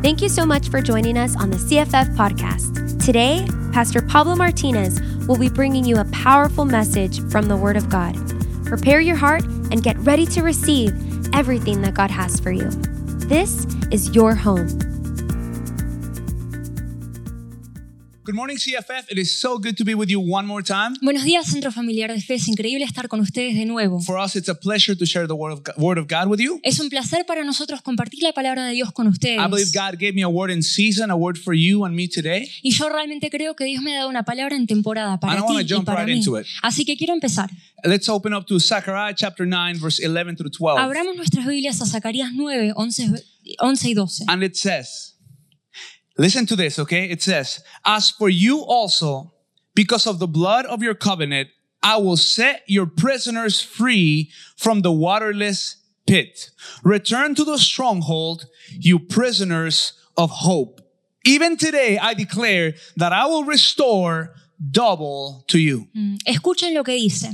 Thank you so much for joining us on the CFF podcast. Today, Pastor Pablo Martinez will be bringing you a powerful message from the Word of God. Prepare your heart and get ready to receive everything that God has for you. This is your home. Good morning, CFF. It is so good to be with you one more time. Buenos días, Centro Familiar de Fe. Es increíble estar con ustedes de nuevo. For us, it's a pleasure to share the word of God, word of God with you. Es un placer para nosotros compartir la palabra de Dios con I believe ustedes. God gave me a word in season, a word for you and me today. Y yo realmente creo que Dios me ha dado una palabra en temporada I para wanna ti y jump para right mí. into it. Así que quiero empezar. Let's open up to Zechariah chapter 9, verse 11 through 12. Abramos nuestras Biblias a Zacarías 9, 11, 11 y 12. And it says, listen to this, okay? It says, As for you also, because of the blood of your covenant, I will set your prisoners free from the waterless pit. Return to the stronghold, you prisoners of hope. Even today, I declare that I will restore double to you. Mm, Escuchen lo que dice.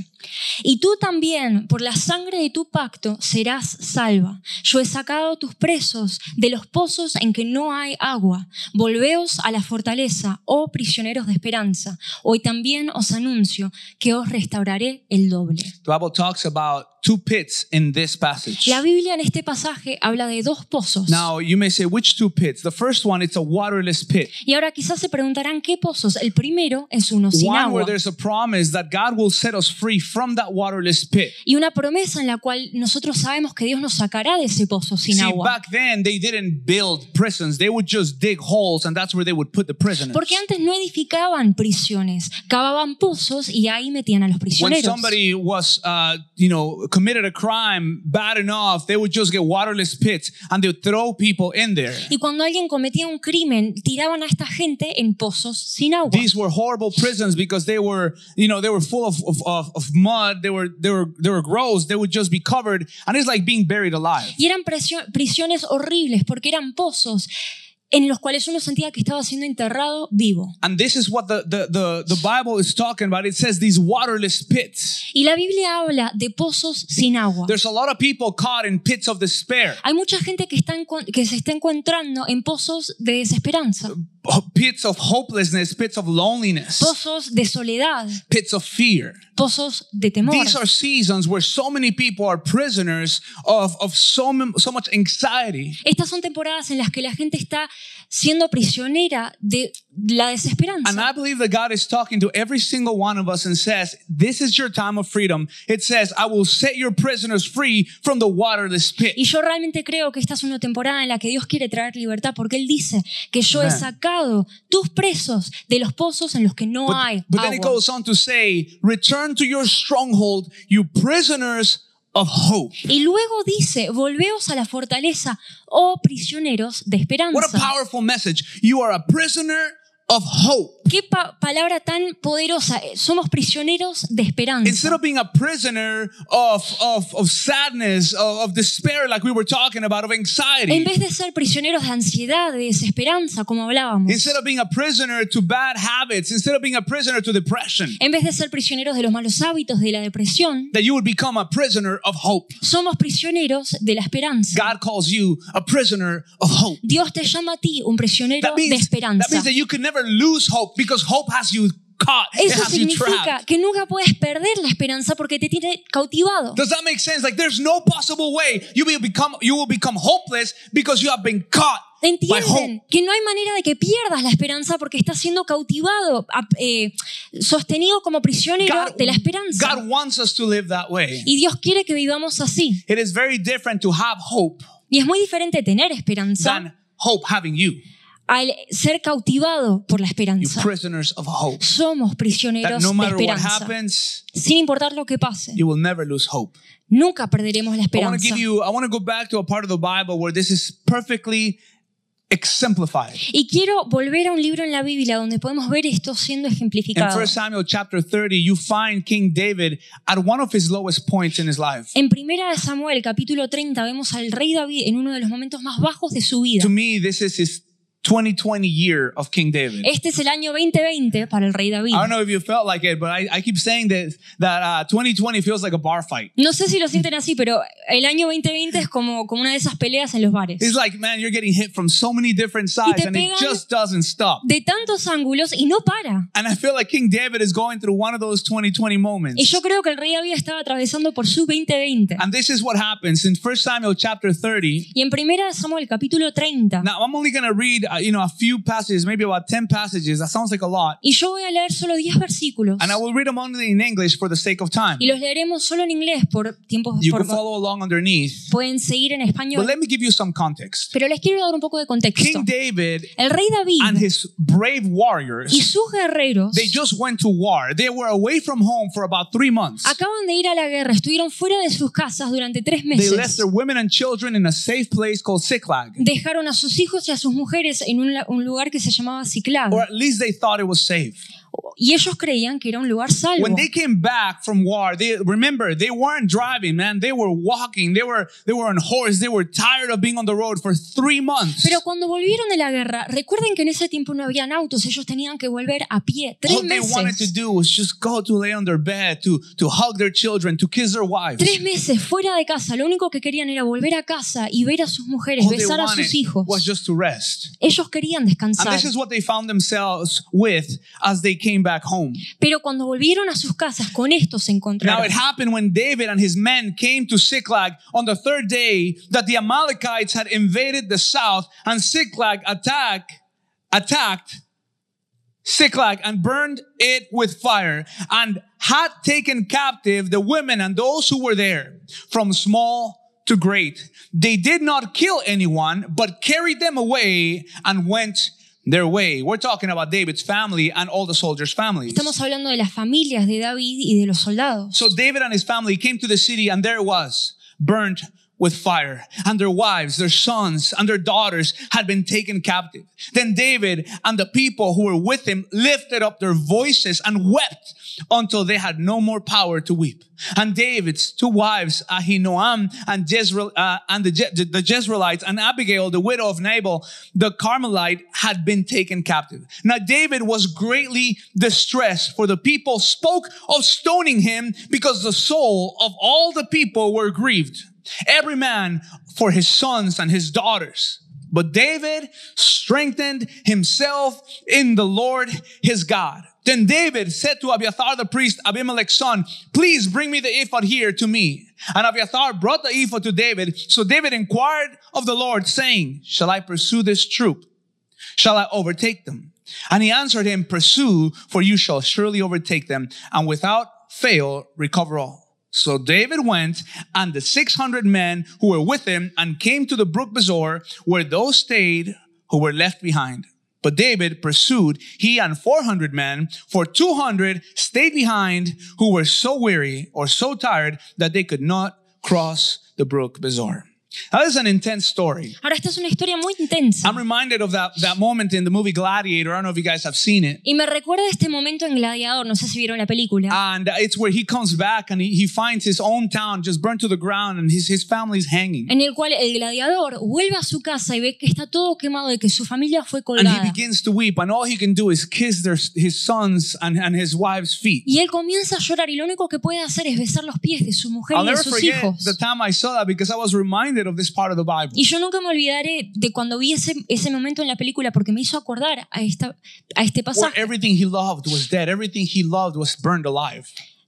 Y tú también, por la sangre de tu pacto, serás salva. Yo he sacado tus presos de los pozos en que no hay agua. Volveos a la fortaleza, oh prisioneros de esperanza. Hoy también os anuncio que os restauraré el doble. The Bible talks about two pits in this passage. La Biblia en este pasaje habla de dos pozos. Now, you may say, which two pits? The first one, it's a waterless pit. Y ahora quizás se preguntarán qué pozos. El primero es uno sin one where agua. there's a promise that God will set us free from that waterless pit. Y una promesa en la cual nosotros sabemos que Dios nos sacará de ese pozo sin See, agua. back then they didn't build prisons; they would just dig holes, and that's where they would put the prisoners. Porque antes no edificaban prisiones, cavaban pozos y ahí metían a los when prisioneros. somebody was, uh, you know, committed a crime bad enough, they would just get waterless pits and they would throw people in there. Y cuando alguien cometía un crimen, tiraban a esta gente en pozos sin agua. These were horrible prisons because they were, you know, they were full of, of, of, of mud. They were, they were, they were gross. They would just be covered, and it's like being buried alive. Y eran prisiones horribles porque eran pozos en los cuales uno sentía que estaba siendo enterrado vivo. And this is what the, the, the, the Bible is talking about. It says these waterless pits. Y la Biblia habla de pozos sin agua. There's a lot of people caught in pits of despair, Hay mucha gente que, está que se está encontrando en pozos de desesperanza, pits of hopelessness, pits of loneliness, pozos de soledad, pits of fear. pozos de temor. These are seasons where so many people are prisoners of, of so, so much anxiety. Estas son temporadas en las que la gente está siendo prisionera de la And desesperanza. I believe that God is talking to every single one of us and says, This is your time of freedom. It says, I will set your prisoners free from the waterless pit. Y yo realmente creo que esta es una temporada en la que Dios quiere traer libertad, porque Él dice que yo he sacado tus presos de los pozos en los que no hay But, but then it agua. goes on to say, Return to your stronghold, you prisoners of hope. Y luego dice, volveos a la fortaleza, oh prisioneros de What a esperanza. powerful message. You are a prisoner of hope. Qué pa- palabra tan poderosa. Eh, Somos prisioneros de Instead esperanza. of being a prisoner of, of, of sadness, of, of despair, like we were talking about, of En anxiety, vez de ser prisioneros de ansiedad, de desesperanza, como hablábamos. instead of being a prisoner to bad habits, instead of being a prisoner to depression, En vez de ser prisioneros de los malos hábitos, de la depresión, that you would become a prisoner of hope. somos prisioneros de la esperanza. God calls you a prisoner of hope. Dios te llama a ti un prisionero de that esperanza. means that you can never lose hope because hope has you caught, Eso has you significa trapped. que nunca puedes perder la esperanza porque te tiene cautivado. Does that make sense? Like there's no possible way you will become you will become hopeless because you have been caught. Entienden que no hay manera de que pierdas la esperanza porque estás siendo cautivado, eh, sostenido como prisionero God, de la esperanza. God wants us to live that way. Y Dios quiere que vivamos así. It is very different to have hope Y es muy diferente tener esperanza than hope having you. Al ser cautivado por la esperanza. prisoners of hope. Somos prisioneros no de esperanza. happens, Sin importar lo que pase, you will never lose hope. nunca perderemos la I want to esperanza. give you I want to go back to a part of the Bible where this is perfectly exemplified. Y quiero volver a un libro en la Biblia donde podemos ver esto siendo ejemplificado. 1 Samuel chapter 30, you find King David at one of his lowest points in his life. En Primera de Samuel, capítulo 30, vemos al rey David en uno de los momentos más bajos de su vida. To me, this is his 2020 year of King David. Este es el año 2020 para el rey David. I don't know if you felt like it, but I, I keep saying that that uh, 2020 feels like a bar fight. No sé si lo sienten así, pero el año 2020 es como, como una de esas peleas en los bares. It's like, man, you're getting hit from so many different sides, and it just doesn't stop. De tantos ángulos y no para. And I feel like King David is going through one of those 2020 Y moments. yo creo que el rey David estaba atravesando por su 2020. And this is what happens in 1 Samuel chapter 30. Y en primera Samuel capítulo 30. Now, I'm only going to read, uh, you know, a few passages, maybe about 10 passages. That sounds like a lot. Y yo voy a leer solo 10 versículos. And I will read them only in English for the sake of time. Y los leeremos solo en inglés por tiempos. You por- can follow along underneath. pueden seguir en But español. let me give you some context. Pero les quiero dar un poco de contexto. King David El rey and David his brave y warriors, sus guerreros they just went to war. They were away from home for about three months. acaban de ir a la guerra, estuvieron fuera de sus casas durante tres They left meses. their women and children in a safe place called Siklag. Dejaron a sus hijos y a sus mujeres en un, un lugar que se llamaba Ciclag. Or at least they thought it was safe. Y ellos creían que era un lugar salvo. When they came back from war, they remember they weren't driving, man. They were walking. They were they were on horse. They were tired of being on the road for three months. Pero cuando volvieron de la guerra, recuerden que en ese tiempo no habían autos, ellos tenían que volver a pie. Tres All they wanted to meses. do was just go to lay on their bed, to to hug their children, to kiss their wives. Tres meses fuera de casa, lo único que querían era volver a casa y ver a sus mujeres, All besar a sus hijos. was just to rest. Ellos querían And descansar. this is what they found themselves with as they came back home. Pero cuando volvieron a sus casas, con esto se Now it happened when David and his men came to Siklag on the third day that the Amalekites had invaded the south and Siklag attack, attacked Siklag and burned it with fire and had taken captive the women and those who were there from small to great. They did not kill anyone, but carried them away and went their way. We're talking about David's family and all the soldiers' families. Estamos hablando de las familias de David y de los soldados. So David and his family came to the city and there it was burnt with fire and their wives, their sons and their daughters had been taken captive. Then David and the people who were with him lifted up their voices and wept until they had no more power to weep. And David's two wives, Ahinoam and Jezreel, uh, and the, Je- the Jezreelites and Abigail, the widow of Nabal, the Carmelite, had been taken captive. Now David was greatly distressed, for the people spoke of stoning him because the soul of all the people were grieved. Every man for his sons and his daughters. But David strengthened himself in the Lord his God. Then David said to Abiathar the priest, Abimelech's son, please bring me the ephod here to me. And Abiathar brought the ephod to David. So David inquired of the Lord, saying, shall I pursue this troop? Shall I overtake them? And he answered him, pursue, for you shall surely overtake them, and without fail recover all. So David went and the 600 men who were with him and came to the brook Bezor where those stayed who were left behind. But David pursued, he and 400 men, for 200 stayed behind who were so weary or so tired that they could not cross the brook Bezor. Now, this is an intense story. Ahora, esta es una historia muy intensa. I'm reminded of that, that moment in the movie Gladiator. I don't know if you guys have seen it. Y me recuerda este momento en Gladiador, no sé si vieron la película, And it's where he comes back and he, he finds his own town just burnt to the ground and his, his family's hanging. en el cual el gladiador vuelve a su casa y ve que está todo quemado y que su familia fue And he colgada. begins to weep, and all he can do is kiss their, his sons and, and his wife's feet. Y él comienza a llorar y lo único que puede hacer es besar los pies de su mujer I'll y de sus hijos. the time I saw that because I was reminded of this part of the Bible. Y yo nunca me olvidaré de cuando vi ese, ese momento en la película porque me hizo acordar a, esta, a este Where pasaje everything he loved was dead, everything he loved was burned alive.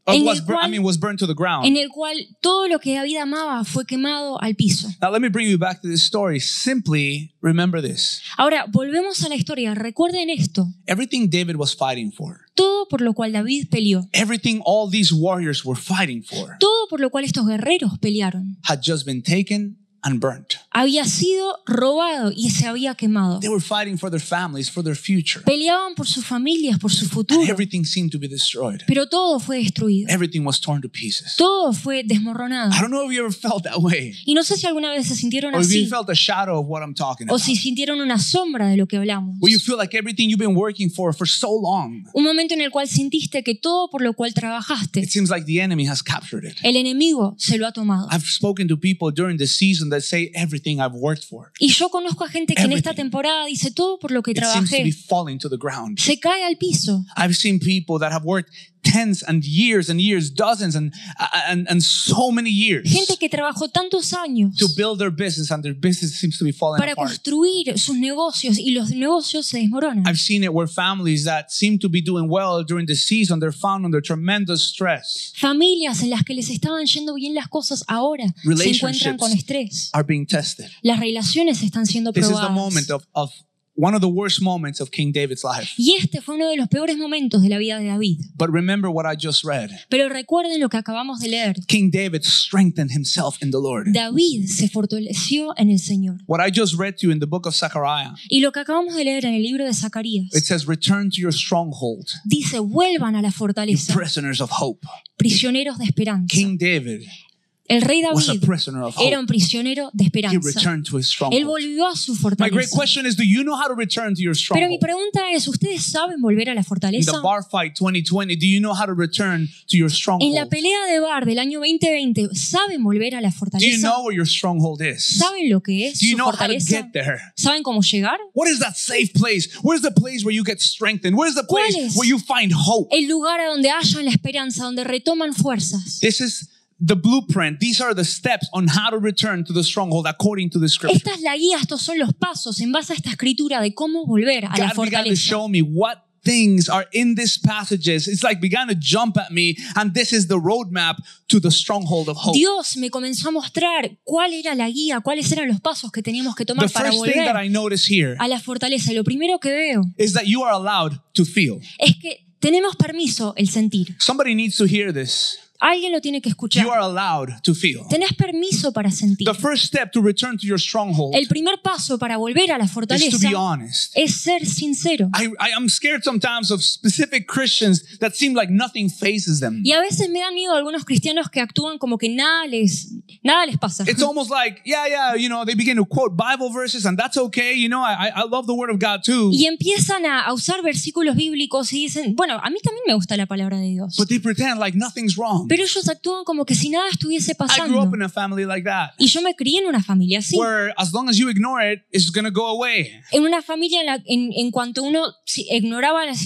Or En el bur- I cual- mean, was burned to the ground. en el cual todo lo que David amaba fue quemado al piso. Now, let me bring you back to this story. Simply remember this Ahora, volvemos a la historia. Recuerden esto. everything David was fighting for, Todo por lo cual David peleó. everything all these warriors were fighting for, Todo por lo cual estos guerreros pelearon. had just been taken and burnt. Había sido robado y se había quemado. They were fighting for their families, for their future. Peleaban por sus familias, por su And futuro. everything seemed to be destroyed. Pero todo fue destruido. Everything was torn to pieces. Todo fue desmoronado. I don't know if you ever felt that way, Y no sé si alguna vez se sintieron or if you así. felt a shadow of what I'm talking O si sintieron una sombra de lo que hablamos. Where you feel like everything you've been working for for so long, Un momento en el cual sintiste que todo por lo cual trabajaste, it seems like the enemy has captured it. el enemigo se lo ha tomado. I've spoken to people during the season that that say everything I've worked for. Y yo conozco a gente que en esta temporada dice todo por lo que It seems to be trabajé. falling to the ground. Se cae al piso. I've seen people that have worked tens and years and years, dozens and and, and so many years Gente que trabajó tantos años to build their business and their business seems to be falling para apart. construir sus negocios y los negocios se desmoronan. I've seen it where families that seem to be doing well during the season, they're found under tremendous stress, Familias en las que les estaban yendo bien las cosas ahora se encuentran con estrés. are being tested. Las relaciones están siendo This is the moment of, of one of the worst moments of King David's life. Y este fue uno de los peores momentos de la vida de David. But remember what I just read. Pero recuerden lo que acabamos de leer. King David strengthened himself in the Lord. David se fortaleció en el Señor. What I just read to you in the book of Zechariah, Y lo que acabamos de leer en el libro de Zacarías it says, Return to your stronghold, dice, vuelvan a la you fortaleza, prisoners of hope. prisioneros de esperanza. King David El rey David era un prisionero de esperanza. Él volvió a su My great fortaleza. question is Do you know how to return to your Pero mi pregunta es, ¿ustedes saben volver a la fortaleza? the bar fight 2020, do you know how to return to your En la pelea de bar del año 2020, ¿saben volver a la Do you fortaleza? know where your stronghold is? ¿Saben lo que es su fortaleza? ¿Saben cómo llegar? What is that safe place? Where's the place where you get strengthened? Where's the place ¿Cuál es? where you find hope? El lugar a donde hallan la esperanza, donde retoman fuerzas. This is the blueprint. These are the steps on how to return to the stronghold according to the scripture. Esta es la guía, estos son los pasos en base a esta escritura de cómo volver a la God to fortaleza. show me what things are in these passages. It's like began to jump at me, and this is the roadmap to the stronghold of hope. Dios me comenzó a mostrar cuál era la guía, cuáles eran los pasos que teníamos que The tomar para first thing that volver I notice here a la fortaleza. Y lo primero que veo is that you are allowed to feel. es que tenemos permiso el sentir. Somebody needs to hear this. Alguien lo tiene que You escuchar. are allowed to feel. Tenés permiso para sentir. The first step to return to your stronghold El primer paso para volver a la is to fortaleza be honest. es ser sincero. I, I am scared sometimes of specific Christians that seem like nothing phases them. Y a veces me da miedo algunos cristianos que actúan como que nada les, nada les pasa. It's almost like, yeah, yeah, you know, they begin to quote Bible verses and that's okay. You know, I, I love the word of God too. Y empiezan a, a usar versículos bíblicos y dicen, bueno, a mí también me gusta la palabra de Dios. But they pretend like nothing's wrong. Pero ellos actúan como que si nada estuviese I grew pasando. up in a family like that Y yo me crié en una familia así. where as long as you ignore it, it's going to go away. En una familia en, la- en, en cuanto uno si- ignoraba las,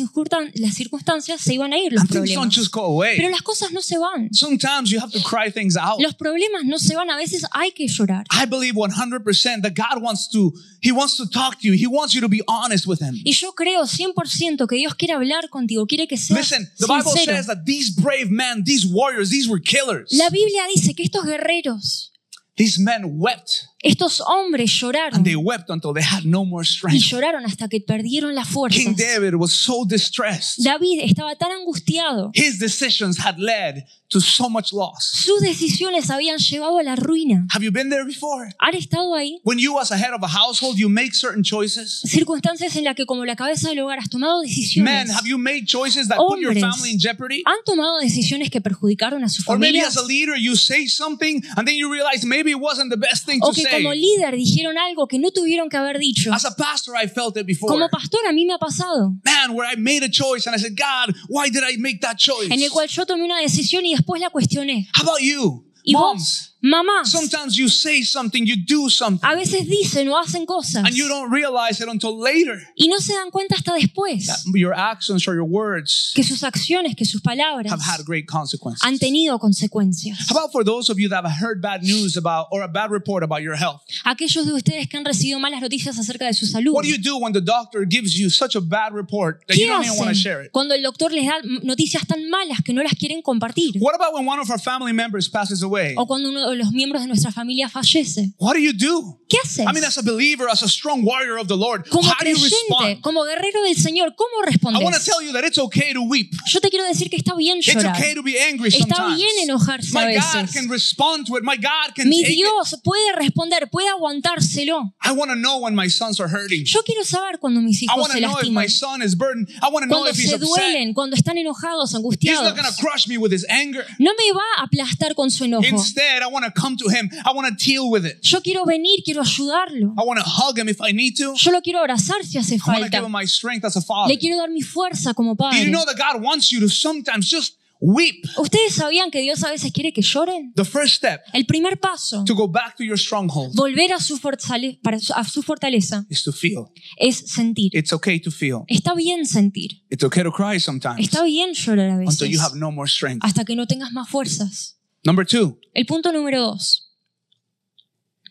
las circunstancias, se iban a ir los And things don't problemas. just go away. Pero las cosas no se van. Sometimes you have to cry things out. Los problemas no se van, a veces hay que llorar. I believe 100% that God wants to, He wants to talk to you. He wants you to be honest with Him. Y yo creo 100% que Dios quiere hablar contigo, quiere que seas Listen, the Bible sincero. says that these brave men, these warriors, these were killers. La Biblia dice que estos guerreros, These men wept estos hombres lloraron and they wept until they had no more y strength. lloraron hasta que perdieron las King fuerzas. David was so distressed. David estaba tan angustiado. His decisions had led to so much loss. Sus decisiones habían llevado a la ruina. Have you been there before? ¿Han estado ahí? When you, as a head of a household, you make certain choices. Circunstancias en las que como la cabeza del hogar has tomado decisiones. Men, have you made choices that put your family in jeopardy? ¿Han tomado decisiones que perjudicaron a su Or maybe familia? as a leader, you say something and then you realize maybe it wasn't the best thing to que say. Como líder dijeron algo que no tuvieron que haber dicho. As a pastor, I felt it before. Como pastor a mí me ha pasado. Man, where I made a choice and I said, God, why did I make that choice? En el cual yo tomé una decisión y después la cuestioné. How about you? Y Moms, vos, mamás, sometimes you say something, you do something, a veces dicen o hacen cosas and you don't realize it until later. y no se dan cuenta hasta después That your actions or your words que sus acciones, que sus palabras have had great consequences. han tenido consecuencias. How about for those of you that have heard bad news about or a bad report about your health? Aquellos de ustedes que han recibido malas noticias acerca de su salud. What do you do when the doctor gives you such a bad report that you ¿Qué don't even want to share it? cuando el doctor les da noticias tan malas que no las quieren compartir? What about when one of our family members passes away? O cuando uno los miembros de nuestra familia fallece. What do you do? ¿Qué haces? I mean, as a believer, as a strong warrior of the Lord, Como how do you creyente, respond? como guerrero del Señor, ¿cómo I want to respondes? tell you that it's okay to weep. Yo te quiero decir que está bien It's llorar. okay to be angry Está sometimes. bien enojarse a My God veces. can respond to it. My God can Mi take it. Dios puede responder, puede aguantárselo. I want to know when my sons are hurting. Yo quiero saber cuando mis I hijos want se to know if my lastiman, son is burdened. I want to know cuando if he's se upset. duelen, cuando están enojados, He's angustiados. not going to crush me with his anger. No me va a aplastar con su enojo. Instead, I want to come to him. I want to deal with it. Yo quiero venir, quiero ayudarlo. I want to hug him if I need to. Yo lo quiero abrazar si hace I want to give falta. him my strength as a father. Le quiero dar mi fuerza como Do you padre. know that God wants you to sometimes just weep. ¿Ustedes sabían que Dios a veces quiere que lloren? The first step El primer paso, to go back to your stronghold volver a su, fortale- para su- a su fortaleza, is to feel. es sentir. It's okay to feel. Está bien sentir. It's okay to cry sometimes Está bien llorar a until you veces. have no more strength. Hasta que no tengas más fuerzas. Number two, El punto número dos.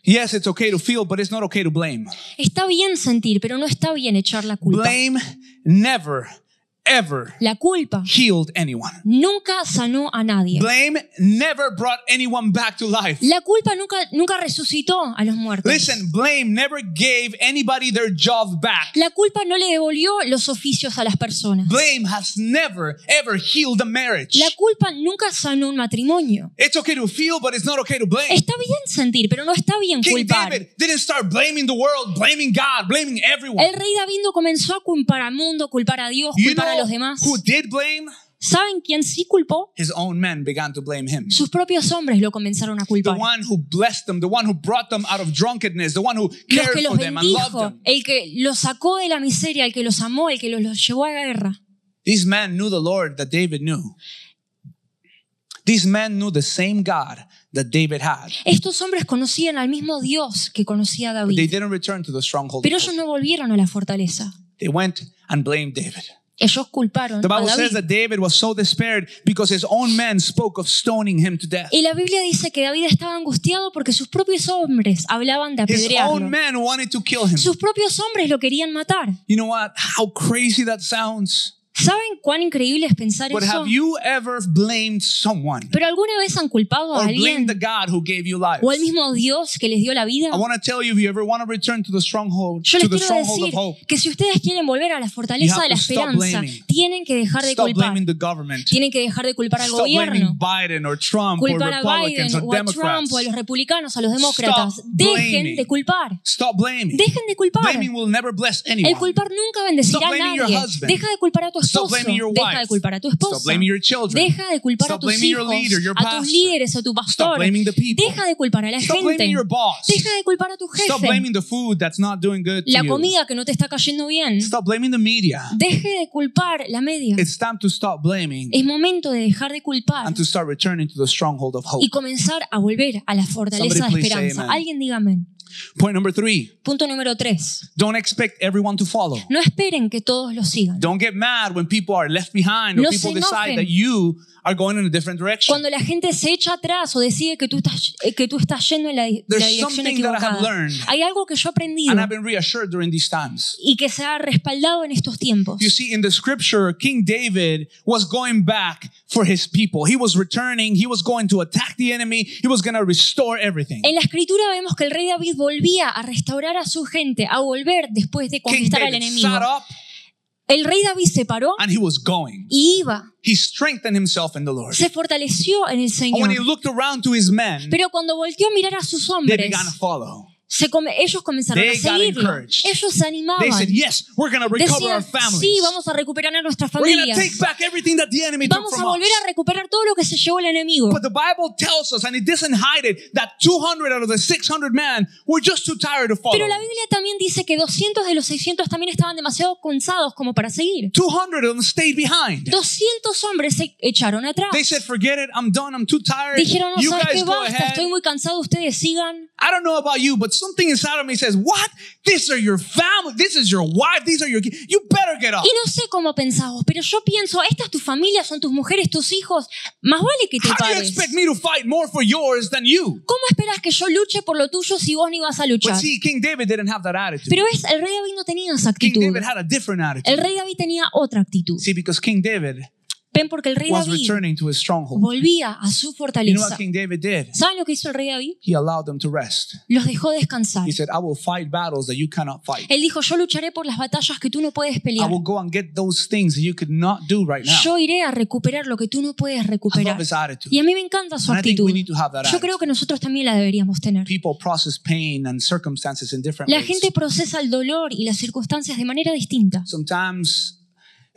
yes, it's okay to feel, but it's not okay to blame. Está bien sentir, pero no está bien echar la culpa. Blame never, ever La culpa healed anyone. nunca sanó a nadie. Blame never brought anyone back to life. La culpa nunca, nunca resucitó a los muertos. Listen, blame never gave anybody their job back. La culpa no le devolvió los oficios a las personas. Blame has never, ever healed a marriage. La culpa nunca sanó un matrimonio. It's okay to feel, but it's not okay to blame. Está bien sentir, pero no está bien King culpar. David didn't start blaming the world, blaming God, blaming everyone. El rey David no comenzó a culpar al mundo, culpar a Dios, culpar a los demás. who did blame? ¿Saben quién sí culpó? His own men began to blame him. Sus propios hombres lo comenzaron a The culpar. one who blessed them, the one who brought them out of drunkenness, the one who cared for them and loved bendijo, them. el que los sacó de la miseria, el que los amó, el que los, los llevó a la guerra. These men knew the Lord that David knew. These men knew the same God that David had. Estos hombres conocían al mismo Dios que conocía But they David, didn't return to the stronghold. pero ellos no volvieron a la fortaleza. They went and blamed David. Ellos culparon The a Bible says David. that David was so despaired because his own men spoke of stoning him to death. Y la Biblia dice que David estaba angustiado porque sus propios hombres hablaban de His apedrearlo. own men wanted to kill him. Sus propios hombres lo querían matar. You know what? How crazy that sounds. ¿Saben cuán increíble es pensar But eso? have you ever blamed someone ¿Pero alguna vez han culpado a or alguien blamed the God who gave you life? o al mismo Dios que les dio la vida? I want to tell you if you ever want to return to the stronghold, Yo to les the quiero stronghold decir of hope, que si ustedes quieren volver a la You fortaleza have de la to stop esperanza, blaming. tienen que dejar de stop culpar. blaming the government. Tienen que dejar de culpar al Stop blaming gobierno, Biden or Trump or culpar a Republicans Biden or o a. Trump o a los republicanos, a los demócratas. Stop Dejen blaming. de culpar. Stop blaming. Dejen de culpar. Blaming will never bless El anyone. culpar nunca bendecirá Stop a blaming your nadie. husband. Deja de culpar a tu esposo. blaming your Deja wife. de culpar a tu Stop esposa. blaming your children. Deja de culpar a Stop tus blaming your hijos, a tus líderes, a tu Stop pastor. blaming the people. Deja de culpar a la Stop gente. blaming your boss. Deja de culpar a tu Stop jefe. blaming the food that's not doing good to La comida que no te está cayendo bien. Stop blaming the media. Deje de culpar la media. It's time to stop blaming Es momento de dejar de culpar and to start returning to the stronghold of hope. y comenzar a volver a la fortaleza de esperanza. Alguien diga amén. Point number three Punto número tres. don't expect everyone to follow. No esperen que todos lo sigan. Don't get mad when people are left behind or No people decide that you are going in a different direction. Cuando la gente se echa atrás o decide que tú estás, eh, que tú estás yendo en la, dirección something that I have equivocada, learned. hay algo que yo he aprendido And I've been reassured during these times. y que se ha respaldado en estos tiempos. You see, in the scripture, King David was going back for his people. He was returning. He was going to attack the enemy. He was going to restore everything. En la escritura vemos que el rey David volvía a restaurar a su gente, a volver después de conquistar al enemigo. El rey David se paró and he was going. y iba. He strengthened himself in the Lord. Se fortaleció en el And when he Señor. looked around to his men, Pero cuando volteó a mirar a sus they hombres, began to follow. Se come- ellos comenzaron They a got seguirlo. encouraged. Ellos se animaban. They said, Yes, we're going to recover our Decían, families. sí, vamos a recuperar a nuestras We're going to familias. take back everything that the enemy took Vamos a from volver us. a recuperar todo lo que se llevó el enemigo. But the Bible tells us, and it doesn't hide it, that 200 out of the 600 men were just too tired to follow. Pero la Biblia también dice que 200 de los 600 también estaban demasiado cansados como para seguir. 200 of them stayed behind. 200 hombres se echaron atrás. They said, forget it, I'm done, I'm too tired. Dijeron, no you sabes guys qué, go basta, ahead. estoy muy cansado, ustedes sigan. I don't know about you, but something inside of me says, what? These are your family, this is your wife, these are your kids. You better get up. Y no sé cómo pensamos, pero yo pienso, esta es tu familia, son tus mujeres, tus hijos. Más vale que te How do you pares. expect me to fight more for yours than you? ¿Cómo esperas que yo luche por lo tuyo si vos ni vas a But luchar? see, King David didn't have that attitude. Pero es, el rey David no tenía esa King actitud. David had a different attitude. El rey David tenía otra actitud. See, because King David Ven, porque el rey was David returning to his stronghold. volvía a su You know fortaleza. what King David did? ¿Saben lo que hizo el rey David? He allowed them to rest. Los dejó descansar. He said, I will fight battles that you cannot fight. Él dijo, yo lucharé por las batallas que tú no puedes I pelear. will go and get those things that you could not do right now. Yo iré a recuperar lo que tú no puedes I love recuperar. his attitude. Y a mí me encanta su And I think actitud. we need to have that Yo creo que nosotros también la deberíamos tener. People process pain and circumstances in different La ways. gente procesa el dolor y las circunstancias de manera distinta. Sometimes,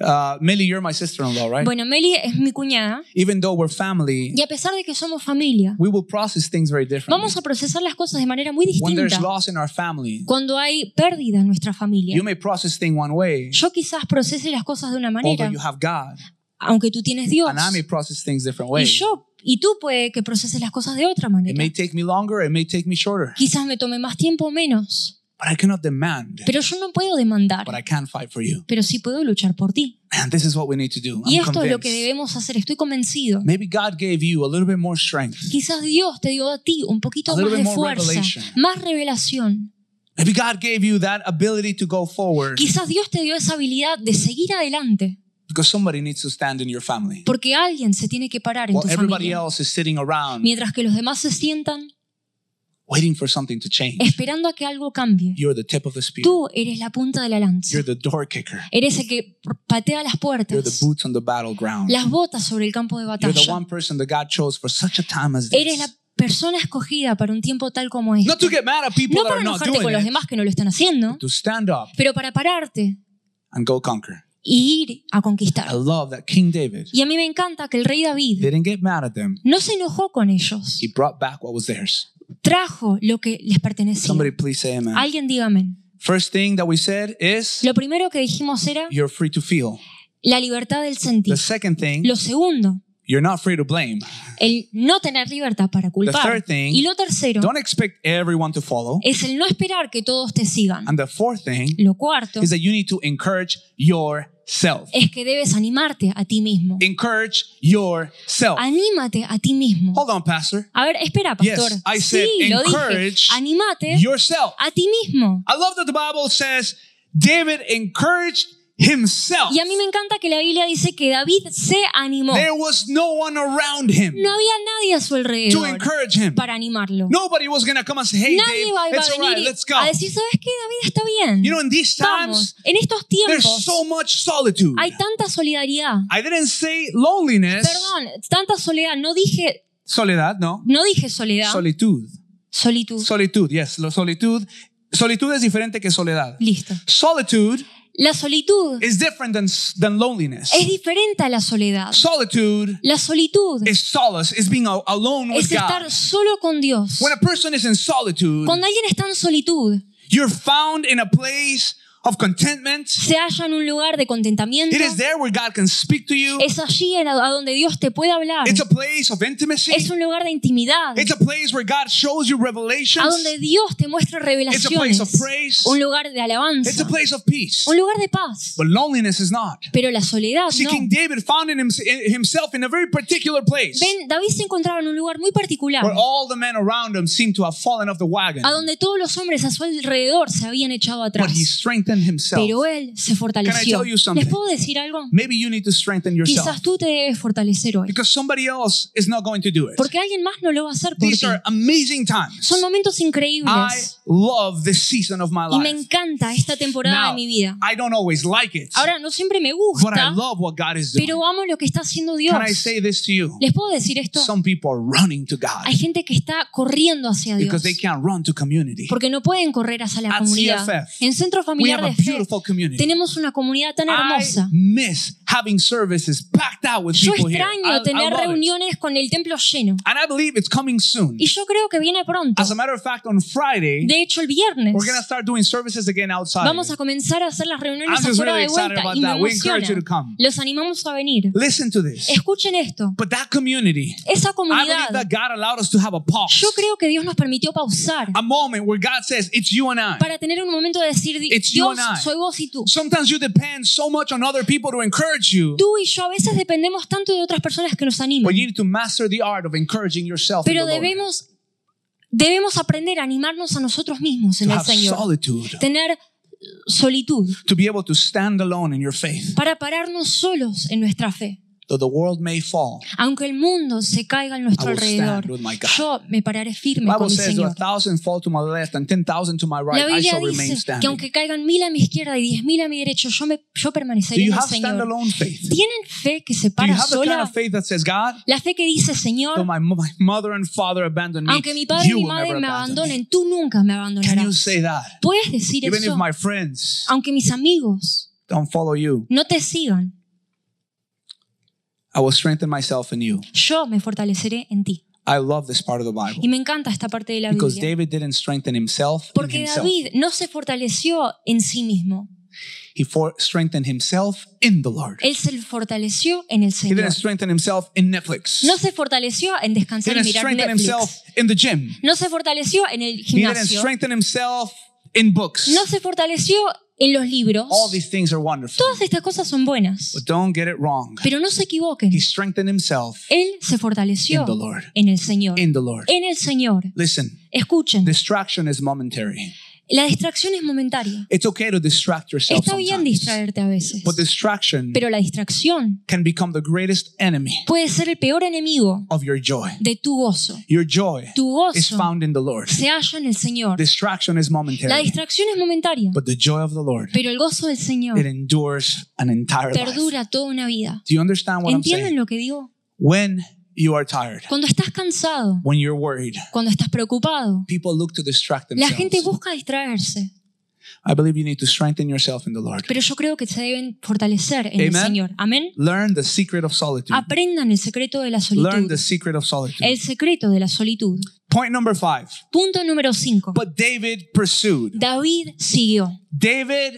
uh, Millie, you're my sister-in-law, right? Bueno, Meli es mi cuñada Even though we're family, y a pesar de que somos familia, we will process things very differently. vamos a procesar las cosas de manera muy When there's distinta. loss in our family, Cuando hay pérdida en nuestra familia, you may process things one way, yo quizás procese las cosas de una although manera, you have God. aunque tú tienes Dios. And I may process things different Y ways. yo, y tú puede que proceses las cosas de otra It manera. may take me longer, it may take me shorter. Quizás me tome más tiempo o menos, But I cannot demand pero yo no puedo demandar, what I can fight for you. pero sí puedo luchar por ti. And this is what we need to do. Y I'm esto es lo que debemos hacer, estoy convencido. Maybe God gave you a little bit more strength. Quizás Dios te dio a ti un poquito más de fuerza, revelation. más revelación. Maybe God gave you that ability to go forward Quizás Dios te dio esa habilidad de seguir adelante, because somebody needs to stand in your family. porque alguien se tiene que parar en While tu everybody familia. else is sitting around Mientras que los demás se sientan waiting for something to change. esperando a que algo cambie. You're the tip of the spear. Tú eres la punta de la lanza. You're the door kicker. Eres el que patea las You're the puertas, boots on the battleground. las botas sobre el campo de You're the batalla. one person that God chose for such a time as Eres la this. persona escogida para un tiempo tal como este. Not to get mad at people No that para enojarte con los demás que no lo están haciendo, to stand up pero para pararte and go conquer. y ir a I conquistar. love that King David Y a mí me encanta que el rey David didn't get mad at them. no se enojó con ellos, Trajo lo que les pertenecía. Somebody please say amen. Alguien dígame. First thing that we said is Lo primero que dijimos era you're free to feel. la libertad del sentir. The second thing, Lo segundo, you're not free to blame. el no tener libertad para The culpar. third thing, Y lo tercero Don't expect everyone to follow. es el no esperar que todos te sigan. And the fourth thing Lo cuarto is that you need to encourage yourself. es que debes animarte a ti mismo. Encourage yourself. Anímate a ti mismo. Hold on, Pastor. A ver, espera, pastor. Yes, I said sí, lo dije. encourage Anímate Yourself. a ti mismo. I love that the Bible says David encouraged himself. Y a mí me encanta que la Biblia dice que David se animó. There was no one around him No había nadie a su to alrededor encourage him. para animarlo. Nobody was going to come and say, hey, Nadie Dave, va, it's a venir right, y- let's go. a decir, ¿sabes qué, David? Está bien. You know, in these Vamos. times, En estos there's tiempos so much solitude. hay tanta solidaridad. I didn't say loneliness. Perdón, tanta soledad. No dije, Soledad, no. no dije soledad. Solitud. Solitud. Solitud, yes. Solitud. Solitud es diferente que soledad. Listo. Solitude La solitud is different than, than loneliness. es diferente a la soledad. Solitude La solitud is solace, is being alone with es estar God. solo con Dios. When a person is in solitude, Cuando alguien está en solitud, you're found in a place of contentment. se halla en un lugar de contentamiento. It is there where God can speak to you. Es allí en a donde Dios te puede hablar. It's a place of intimacy. Es un lugar de intimidad. It's a place where God shows you A revelations. donde Dios te muestra It's a place revelaciones. of praise. Un lugar de It's a alabanza. place of peace. Un lugar de paz. But loneliness is not. Pero la soledad See, no. King David found in hims- in himself in a very particular place Ven, David se encontraba en un lugar muy particular. where all the men around him seemed to have fallen off the wagon. A donde todos los hombres a su alrededor se habían echado But atrás. he strengthened himself. Pero él se fortaleció. tell you something? ¿Les puedo decir algo? Maybe you need to strengthen yourself Quizás tú te debes fortalecer hoy. because somebody else is not going to do it. Porque alguien más no lo va a hacer por These ti. are amazing times. Son momentos I increíbles. love this season of my Y me life. encanta esta temporada Now, de mi vida. I don't always like it, Ahora, no siempre me but I gusta, love what God is doing. pero amo lo que está haciendo Dios. Can I say this to you? ¿Les puedo decir esto? Some people are running to God Hay gente que está corriendo hacia Dios. because they can't run to community. Porque no pueden correr hacia la At comunidad. CFF, En Centro Familiar de Fe tenemos una comunidad tan I hermosa. miss having services packed out with Yo people here. extraño I tener it. reuniones con el templo lleno. And I believe it's coming soon. Y yo creo que viene pronto. As a matter of fact, on Friday, De hecho, el viernes we're going to start doing services again outside. vamos a comenzar a hacer las reuniones I'm afuera really de vuelta y me that. We encourage you to emociona. come. Los animamos a venir. Listen to this. Escuchen esto. But that community, Esa I believe comunidad, that God allowed us to have a pause. yo creo que Dios nos permitió pausar A moment where God says, It's you and I. para tener un momento de decir, Dios, soy vos y tú. Sometimes you depend so much on other people to encourage you, Tú y yo a veces dependemos tanto de otras personas que nos animan. but you need to master the art of encouraging yourself. in Pero Lord. debemos, debemos aprender a animarnos a nosotros mismos en to el have Señor. solitude, Tener solitud to be able to stand alone in your faith. para pararnos solos en nuestra fe. Though the world may fall, Aunque el mundo se caiga a nuestro alrededor, yo me pararé firme con mi says, Señor. thousand fall to my left and ten thousand to my right, La I Biblia shall remain dice que aunque caigan mil a mi izquierda y diez mil a mi derecho, yo, me, yo permaneceré you en el have Señor. standalone faith? Do ¿Tienen fe que se you para have the kind sola? of faith that says, God, La fe que dice, Señor, my, my me, aunque mi padre y mi madre me abandon me. abandonen, tú nunca me Can you abandonarás. say that? ¿Puedes decir Even if eso? my friends Aunque mis amigos don't follow you, no te sigan, I will strengthen myself in you. yo me fortaleceré en ti. I love this part of the Y Bible me encanta esta parte de la because Biblia. David didn't strengthen himself in Porque himself. David no se fortaleció en sí mismo. He for- strengthened himself in the Lord. Él se fortaleció en el He Señor. didn't strengthen himself in Netflix. No se fortaleció en He descansar y didn't mirar strengthen himself in the gym. No se fortaleció en el He didn't gimnasio. strengthen himself in books. No se fortaleció en los libros. All these things are wonderful. Todas estas cosas son buenas. But don't get it wrong. Pero no se equivoquen. He strengthened himself Él se fortaleció In the Lord. en el Señor. in the Lord. En el Señor. Listen, Escuchen, distraction is momentary. La distracción es momentaria. It's okay to distract yourself Está bien sometimes. distraerte a veces. But distraction Pero la distracción can become the greatest enemy puede ser el peor enemigo of your joy. de tu gozo. Your joy Tu is gozo found in the Lord. se halla en el Señor. Distraction is La momentary. distracción es momentaria, But the joy of the Lord, pero el gozo del it Señor endures an entire life. perdura toda una vida. Do you understand what I'm ¿Entienden saying? lo que digo? When you are tired, Cuando estás cansado, when you're worried, cuando estás preocupado, people look to distract la gente busca distraerse. I believe you need to strengthen yourself in the Lord. Pero yo creo que se deben fortalecer en el Amen. Señor. Amén. Learn the secret of solitude. Aprendan el secreto de la Learn solitud. the secret of solitude. El secreto de la solitud. Point number five. Punto número 5. But David pursued. David siguió. David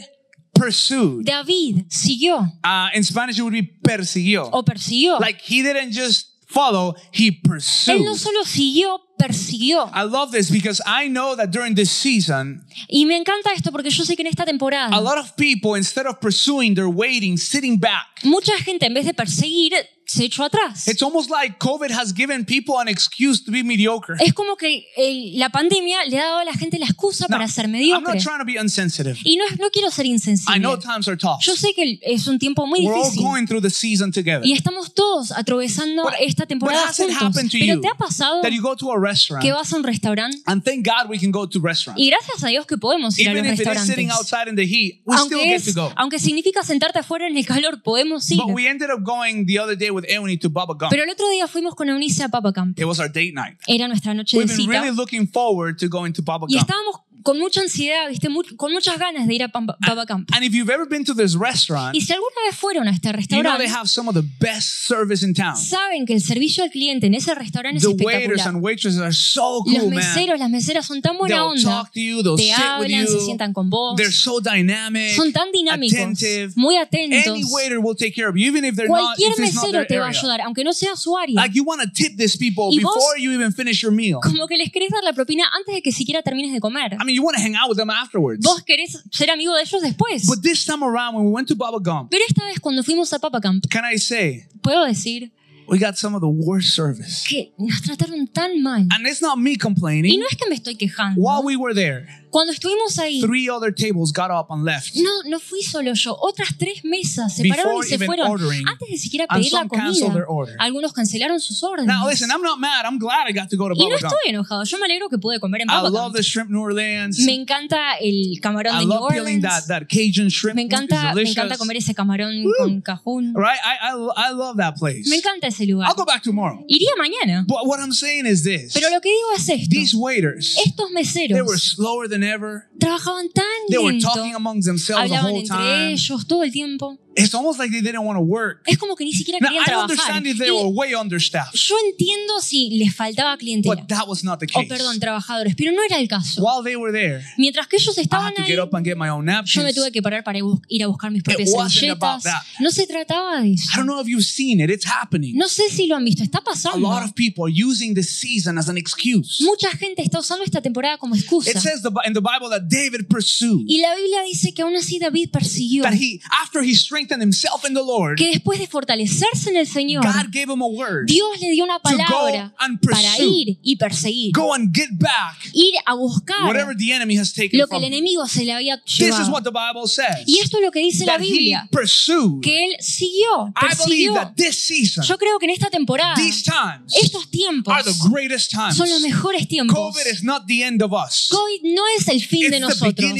pursued. David siguió Uh, in Spanish, it would be persiguió. o persiguió. Like he didn't just follow, he Él pursued. no solo siguió, persiguió. I love this because I know that during this season, Y me encanta esto porque yo sé que en esta a temporada lot of people, instead of pursuing, they're waiting, sitting back. mucha gente en vez de perseguir se echó atrás. It's almost like COVID has given people an excuse to be mediocre. Es como que el- la pandemia le ha dado a la gente la excusa Now, para ser I'm mediocre. not trying to be unsensitive. Y no, no quiero ser I insensible. know times are tough. Yo sé que es un tiempo muy We're all difícil. going through the season together. Y estamos todos atravesando But- esta But temporada has it juntos. happened to Pero you ¿te ha pasado that you go to a restaurant que vas a un restaurante? and thank God we can go to restaurants. Y gracias a Dios que podemos ir a Even los if it is sitting restaurantes. outside in the heat, we still Aunque, get to es- go. aunque significa sentarte afuera en el calor, podemos ir. But we ended up going the other day with Euni to Baba Gump. Pero el otro día fuimos con Eunice a Papa Camp. It was our date night. Era nuestra noche de We've been cita. really looking forward to going to Baba Y Gump. estábamos con mucha ansiedad, ¿viste? Mu- con muchas ganas de ir a Pam- Papa Camp. And if you've ever been to this restaurant, Y si alguna vez fueron a este you know restaurante, they have some of the best service in town. saben que el servicio al cliente en ese restaurante es The waiters espectacular. and waitresses are so Los cool, man. meseros, las meseras son tan buena They'll onda. talk to you, they'll Te sit with hablan, se you. sientan con vos. They're so dynamic, Son tan dinámicos, attentive. muy atentos. Any waiter will take care of you, even if they're not, Cualquier if it's not mesero their te va a area. ayudar, aunque no sea su área. Like you want to tip these people Y vos- before you even finish your meal. Como que les querés dar la propina antes de que siquiera termines de comer. I mean, you want to hang out with them afterwards. Vos querés ser amigo de ellos después. But this time around, when we went to Gump, Pero esta vez cuando fuimos a Papa Camp, can I say, puedo decir we got some of the worst service. que nos trataron tan mal. And it's not me Y complaining. no es que me estoy quejando. While we were there, Cuando estuvimos ahí, three other tables got up and left. no, no fui solo yo. Otras tres mesas se pararon y se fueron ordering, antes de siquiera pedir la comida. Algunos cancelaron sus órdenes. Now, listen, I'm not mad. I'm glad I got to go to y no estoy enojado. Yo me alegro que pude comer en I Papa love the shrimp New Orleans. Me encanta el camarón I de New Orleans. that, that Cajun shrimp. Me encanta, me encanta comer ese camarón con cajún. Right? I, I, I love that place. Me encanta ese lugar. I'll go back tomorrow. Iría mañana. But what I'm saying is this. Pero lo que digo es esto. These waiters, Estos they were slower than ever. Trabajaban tan They were lento. talking amongst themselves the Hablaban whole entre time. ellos todo el tiempo. It's almost like they didn't want to work. Es como que ni siquiera Now, querían I trabajar. understand if they Y were way understaffed, yo entiendo si les faltaba clientela. but that was not the O case. perdón, trabajadores, pero no era el caso. While they were there, Mientras que ellos I estaban had to ahí, get up and get my own yo me napkins. tuve que parar para bus- ir a buscar mis propias wasn't about servilletas. that. No se trataba de eso. I don't know if you've seen it. It's happening. No sé si lo han visto, está A pasando. lot of people are using this season as an excuse. Mucha gente está usando esta temporada como excusa. It says the, in the Bible that David pursued. Y la Biblia dice que aún así David persiguió. That he, after he strengthened himself in the Lord, Que después de fortalecerse en el Señor, God gave him a word. Dios le dio una palabra para ir y perseguir. Go and get back Ir a buscar whatever the enemy has taken lo que from el enemigo se le había This is llevado. what the Bible says. Y esto es lo que dice la Biblia, pursued. que él siguió, I believe persiguió. that this season, Yo creo que en esta temporada, these times, estos tiempos are the greatest times. son los mejores tiempos. COVID is not the end of us. COVID no es el fin It's de nosotros,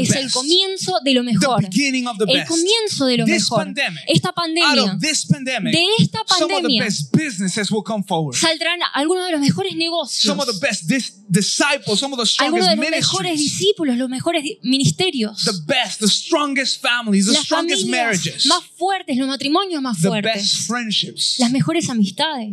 es el comienzo de lo mejor. El comienzo de lo mejor. Esta pandemia, de esta pandemia, saldrán algunos de los mejores negocios, algunos de los mejores discípulos, los mejores ministerios, the best, the strongest families, the las strongest familias marriages, más fuertes, los matrimonios más fuertes, las mejores amistades.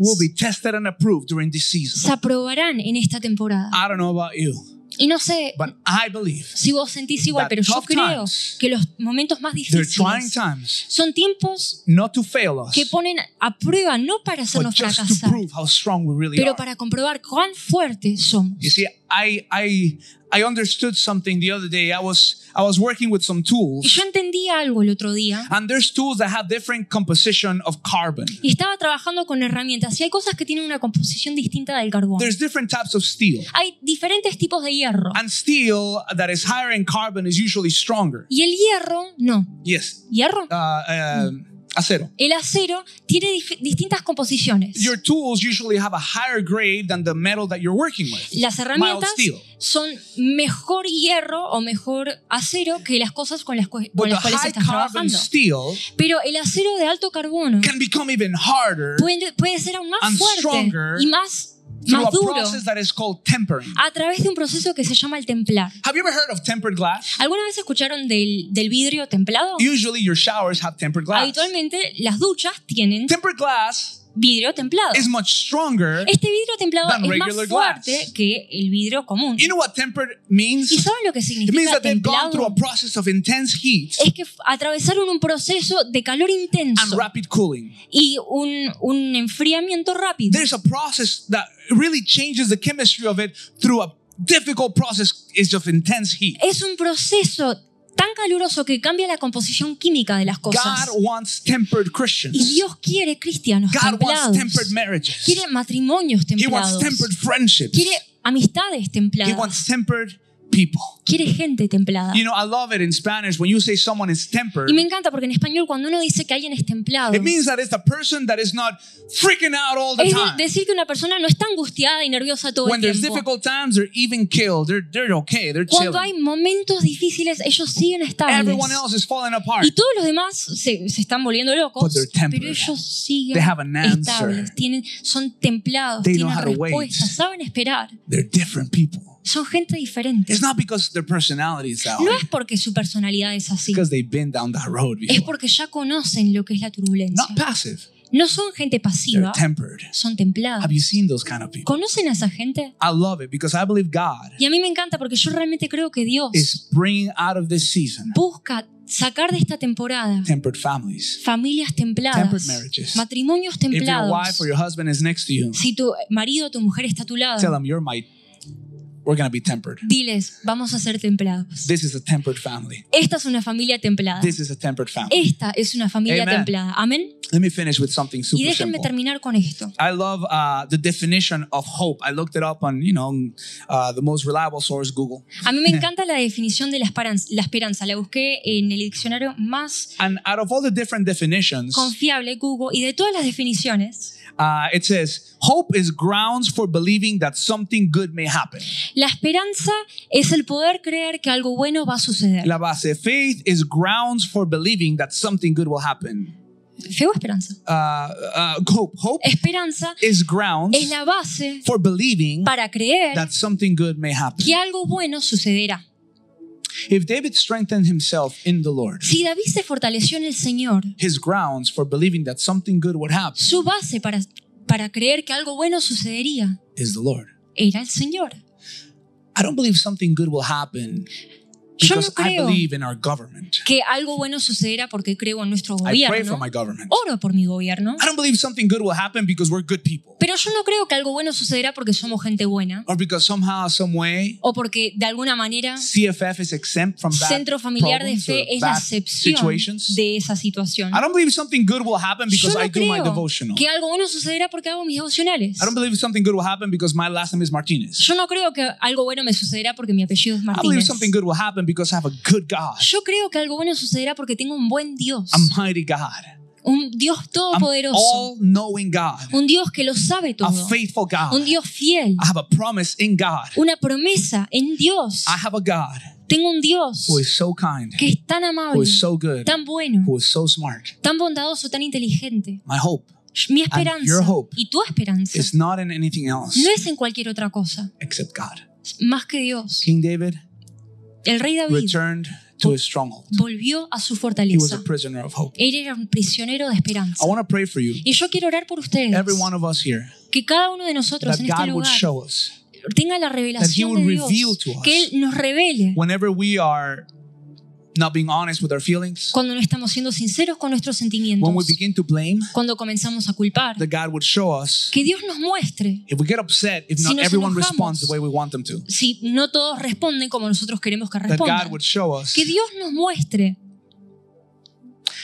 se aprobarán en esta temporada. I don't know about you, Y no sé but I believe si vos sentís igual, that pero yo creo times, que los momentos más difíciles times son tiempos not to fail us, que ponen a prueba no para hacernos fracasar, really pero para comprobar cuán fuertes somos. You see, I I I understood something the other day. I was I was working with some Y tools, yo entendí algo el otro día and there's tools that have different composition of carbon. y estaba trabajando con herramientas y hay cosas que tienen una composición distinta del carbón. There's different types of steel, Hay diferentes tipos de hierro and steel that is higher in carbon is usually stronger. y el hierro no. Yes, ¿Hierro? uh, uh, acero. El acero tiene distintas composiciones. Your tools usually have a higher grade than the metal that you're working with. Las herramientas son mejor hierro o mejor acero que las cosas con las, But con the las cuales estás trabajando. Pero el acero de alto carbono can become even harder puede, puede ser aún más fuerte y más, through más a duro process that is called tempering. a través de un proceso que se llama el templar. Have you ever heard of tempered glass? ¿Alguna vez escucharon del, del vidrio templado? Usually your showers have tempered glass. Habitualmente las duchas tienen Tempered glass vidrio templado. is much stronger. Este vidrio templado than es regular más glass. fuerte que el vidrio común. You know what tempered means? ¿Y saben lo que It means significa that gone through templado? a process of intense heat Es que atravesaron un proceso de calor and intenso rapid cooling. y un, un enfriamiento rápido. There's a process that really changes the chemistry of it through a difficult process is of intense heat. Es un proceso tan caluroso que cambia la composición química de las cosas. God wants tempered Y. Dios quiere cristianos God wants templados. tempered marriages. Quiere matrimonios He wants templados. tempered friendships. Quiere amistades He templadas. wants tempered people. Quiere gente templada. You know, I love it in Spanish when you say someone is tempered. Y me encanta porque en español cuando uno dice que alguien es templado, It means that it's the person that is not freaking out all the es time. de- decir que una persona no está angustiada y nerviosa todo When el there's tiempo. difficult times, they're even killed. They're they're okay. They're Cuando hay chilling. momentos difíciles, ellos siguen estables. Everyone else is falling apart. Y todos los demás se, se están volviendo But locos, they're tempered. pero ellos siguen They have an answer. estables, tienen, son templados, They know tienen how to wait. respuestas, saben esperar. They're different people. Son gente diferente. It's not because their personality is that No es porque su personalidad es así, because they've been down that road es porque ya conocen lo que es la turbulencia. Not passive. No son gente They're pasiva, tempered. son templados. Have you seen those kind of people? ¿Conocen a esa gente? I love it because I believe God Y a mí me encanta porque yo realmente creo que Dios is bringing out of this season busca sacar de esta temporada tempered families. familias templadas, Tempered marriages. matrimonios If your templados. wife or your husband is next to you, Si tu marido o tu mujer está a tu lado, tell them you're my. We're gonna be tempered. diles, vamos a ser templados. This is a tempered family. Esta es una familia templada. This is a tempered family. Esta es una familia Amen. templada. Amén. Let me finish with something Y super déjenme simple. terminar con esto. I love uh, the definition of hope. I looked it up on, you know, uh, the most reliable source, Google. A mí me encanta la definición de la esperanza. La esperanza la busqué en el diccionario más And out of all the different definitions, confiable, Google, y de todas las definiciones, uh, it says hope is grounds for believing that something good may happen. la esperanza es el poder creer que algo bueno va a suceder. La base faith is grounds for believing that something good will happen. ¿Fe o esperanza? Uh, uh, hope hope Esperanza is grounds es la base for believing para creer that something good may happen. que algo bueno sucederá. If David strengthened himself in the Lord, Si David se fortaleció en el Señor, his grounds for believing that something good would happen su base para, para creer que algo bueno sucedería is the Lord. era el Señor. I don't believe something good will happen Yo no because I creo believe in our government. que algo bueno sucederá porque creo en nuestro gobierno. Oro por mi gobierno. I don't believe something good will happen because we're good people Pero yo no creo que algo bueno sucederá porque somos gente buena or because somehow, some way, o porque de alguna manera CFF is exempt from Centro Familiar de Fe es la excepción de esa situación. I don't believe something good will happen Yo because no I do my creo devotional. que algo bueno sucederá porque hago mis devocionales. I don't believe something good will happen because my last name is Martinez. Yo no creo que algo bueno me sucederá porque mi apellido es Martínez. Happen because I have a good God, Yo creo que algo bueno sucederá porque tengo un buen Dios, a mighty God, un Dios todopoderoso, God, un Dios que lo sabe a todo, faithful God. un Dios fiel, I have a promise in God. una promesa en Dios. I have a God Tengo un Dios who is so kind, que es tan who amable, is so good, tan bueno, who is so smart. tan bondadoso, tan inteligente. My hope Mi your esperanza hope y tu esperanza is not in anything else no es en cualquier otra cosa, except God. más que Dios. King David El rey David returned to his stronghold. volvió a su He was fortaleza. a prisoner of hope. Él era un prisionero de esperanza. I want to pray for you, Y yo quiero orar por ustedes. every one of us here, Que cada uno de nosotros that en este God would lugar show us tenga la revelación would de reveal Dios, to us. que Él nos revele Whenever we are not being honest with our feelings, cuando no estamos siendo sinceros con nuestros sentimientos, when we begin to blame, cuando comenzamos a culpar, that God would show us que Dios nos muestre. if we get upset, if Si not everyone enojamos, responds the way we want them to, si no todos responden como nosotros queremos que that respondan. God would show us Que Dios nos muestre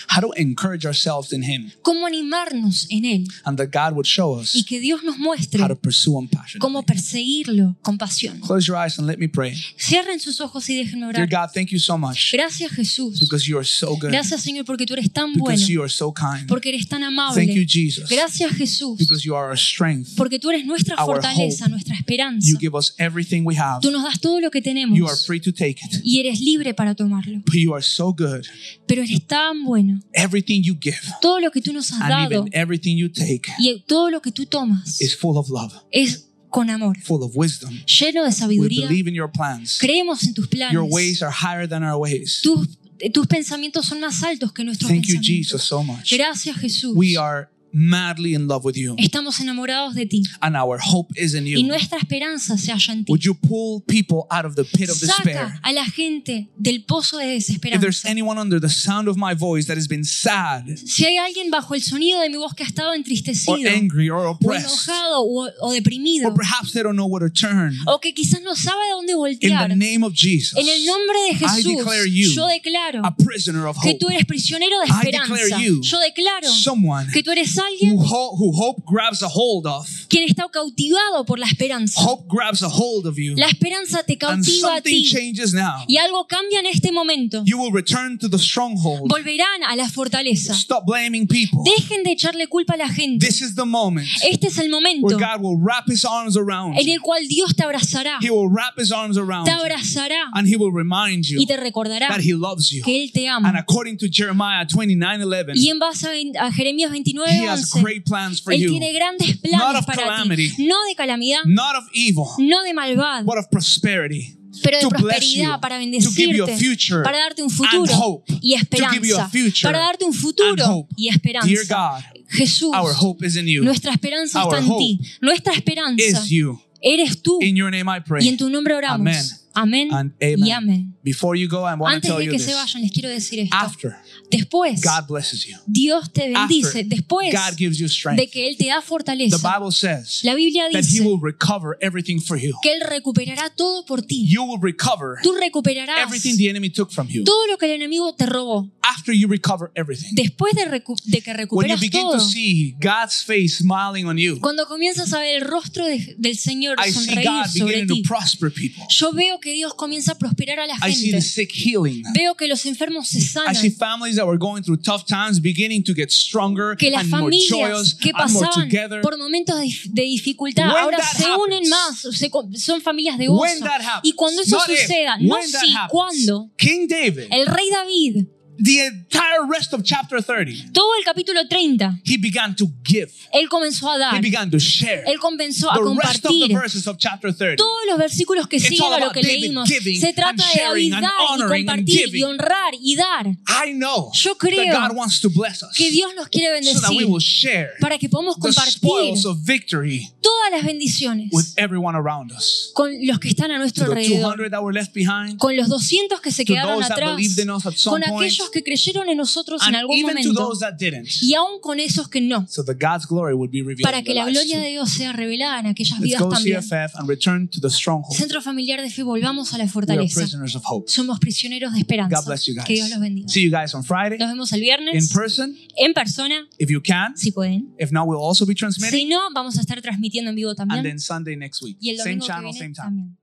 how to encourage ourselves in Him, cómo animarnos en Él and that God would show us y que Dios nos muestre how to pursue Him cómo perseguirlo con pasión. Close your eyes and let me pray. Cierren sus ojos y déjenme Dear orar. God, thank you so much Gracias Jesús. because you are so good, Gracias Señor porque tú eres tan bueno, because you are so kind. porque eres tan Thank you, amable. Jesus, Gracias Jesús because you are our strength. porque tú eres nuestra Our fortaleza, hope. nuestra esperanza. You give us everything we have. Tú nos das todo lo que tenemos You are free to take it, y eres libre para tomarlo. but you are so good. Pero eres tan bueno. Everything you give Todo lo que tú nos has and dado even everything you take y todo lo que tú tomas is full of love, es con amor, full of wisdom. lleno de We sabiduría. believe in your plans. Creemos en tus planes. Your ways are higher than our ways. Tus, tus pensamientos son más altos que nuestros Thank you, pensamientos. Jesus, so much. Gracias Jesús. We are madly in love with you, Estamos enamorados de ti and our hope is in y you. nuestra esperanza se halla en ti. Would you pull people out of the pit of despair? Saca a la gente del pozo de If there's desesperanza. anyone under the sound of my voice that has been sad Si hay alguien bajo el sonido de mi voz que ha estado or entristecido angry or o oppressed, enojado o, o deprimido or perhaps they don't know where to turn, o que quizás no sabe a dónde in voltear, the name of Jesus, en el nombre de I declare you Jesús, yo declaro a prisoner of que hope, tú eres prisionero de I esperanza. declare you Yo declaro someone que tú eres alguien who, ho- who hope grabs a hold of. quien está cautivado por la esperanza. Hope grabs a hold of you, La esperanza te and cautiva a ti now. y algo cambia en este momento. You will return to the stronghold. Volverán a la fortaleza. Stop blaming people. Dejen de echarle culpa a la gente. This is the moment Este es el momento where God will wrap His arms around en el cual Dios te abrazará, He will wrap His arms around te abrazará and He will remind you y te recordará that He loves you. que Él te And ama. according to Jeremiah 29:11, Y en base a Jeremías 29, He has 11, great plans for Él you, tiene grandes Not planes of para calamity. ti. No de calamidad, not of evil, no de malvado, but of prosperity. pero de to bless you, prosperidad para bendecirte, future para darte un futuro hope, y esperanza, future para darte un futuro hope. y Dear esperanza. God, Jesús, our hope is in you. nuestra esperanza Our está en ti. Nuestra esperanza Is you. eres tú. In your name I pray. Y en tu nombre oramos. Amen. Amén And y amen. amén. Before you go, I want to Antes tell de you que se vayan, les quiero decir esto. After Después, God blesses you, Dios te bendice. After Después God gives you de strength. que Él te da The fortaleza, Bible says la Biblia that He dice will recover everything for you. que Él recuperará todo por ti. You will recover Tú recuperarás everything the enemy took from you. todo lo que el enemigo te robó. After you recover everything, Después de, recu- de que when you recuperas begin todo, to see God's face smiling on you, cuando comienzas a ver el rostro de- del Señor I see sonreír God sobre to ti, prosper people. yo veo que Dios comienza a prosperar a la I see gente. the sick healing. Veo que los enfermos se I sanan. see families that were going through tough times beginning to get stronger que las and more familias joyous que and more pasaban together. por momentos de, dif- de dificultad When ahora that se unen happens, más, se co- son familias de gozo. When that happens, Y cuando eso not if, suceda, no when that si, happens, King David, el rey David, the entire rest of chapter 30, todo el capítulo 30, he began to give. él comenzó a He dar, began to share. él comenzó a The rest of the compartir. verses of chapter 30. Todos los versículos que siguen all a lo about que David leímos giving se and trata de sharing David and dar y honoring and compartir giving. y honrar y dar. I know Yo that creo God wants to bless us Que Dios nos quiere so that we bendecir will share para que podamos the compartir spoils of victory todas las bendiciones with everyone around us. con los que están a nuestro To the alrededor. 200 that were left behind, con los 200 que se to quedaron those that atrás, believed in us at some con point, aquellos que creyeron en nosotros en and algún even to momento those that didn't, y aún con esos que no, so that God's glory would be revealed. para in que their la lives gloria too. de Dios sea revelada en aquellas Let's vidas go también. CFF and return to the stronghold. Centro Familiar de Fe, volvamos a la We are fortaleza. prisoners of hope. Somos prisioneros de esperanza. God bless you guys. Que Dios los bendiga. See you guys on Friday Nos vemos el in viernes person en persona, if you can. si pueden. If not, we'll also be Si no, vamos a estar transmitiendo en vivo And también. then Sunday next week. Y el Same domingo que channel, viene same time. también.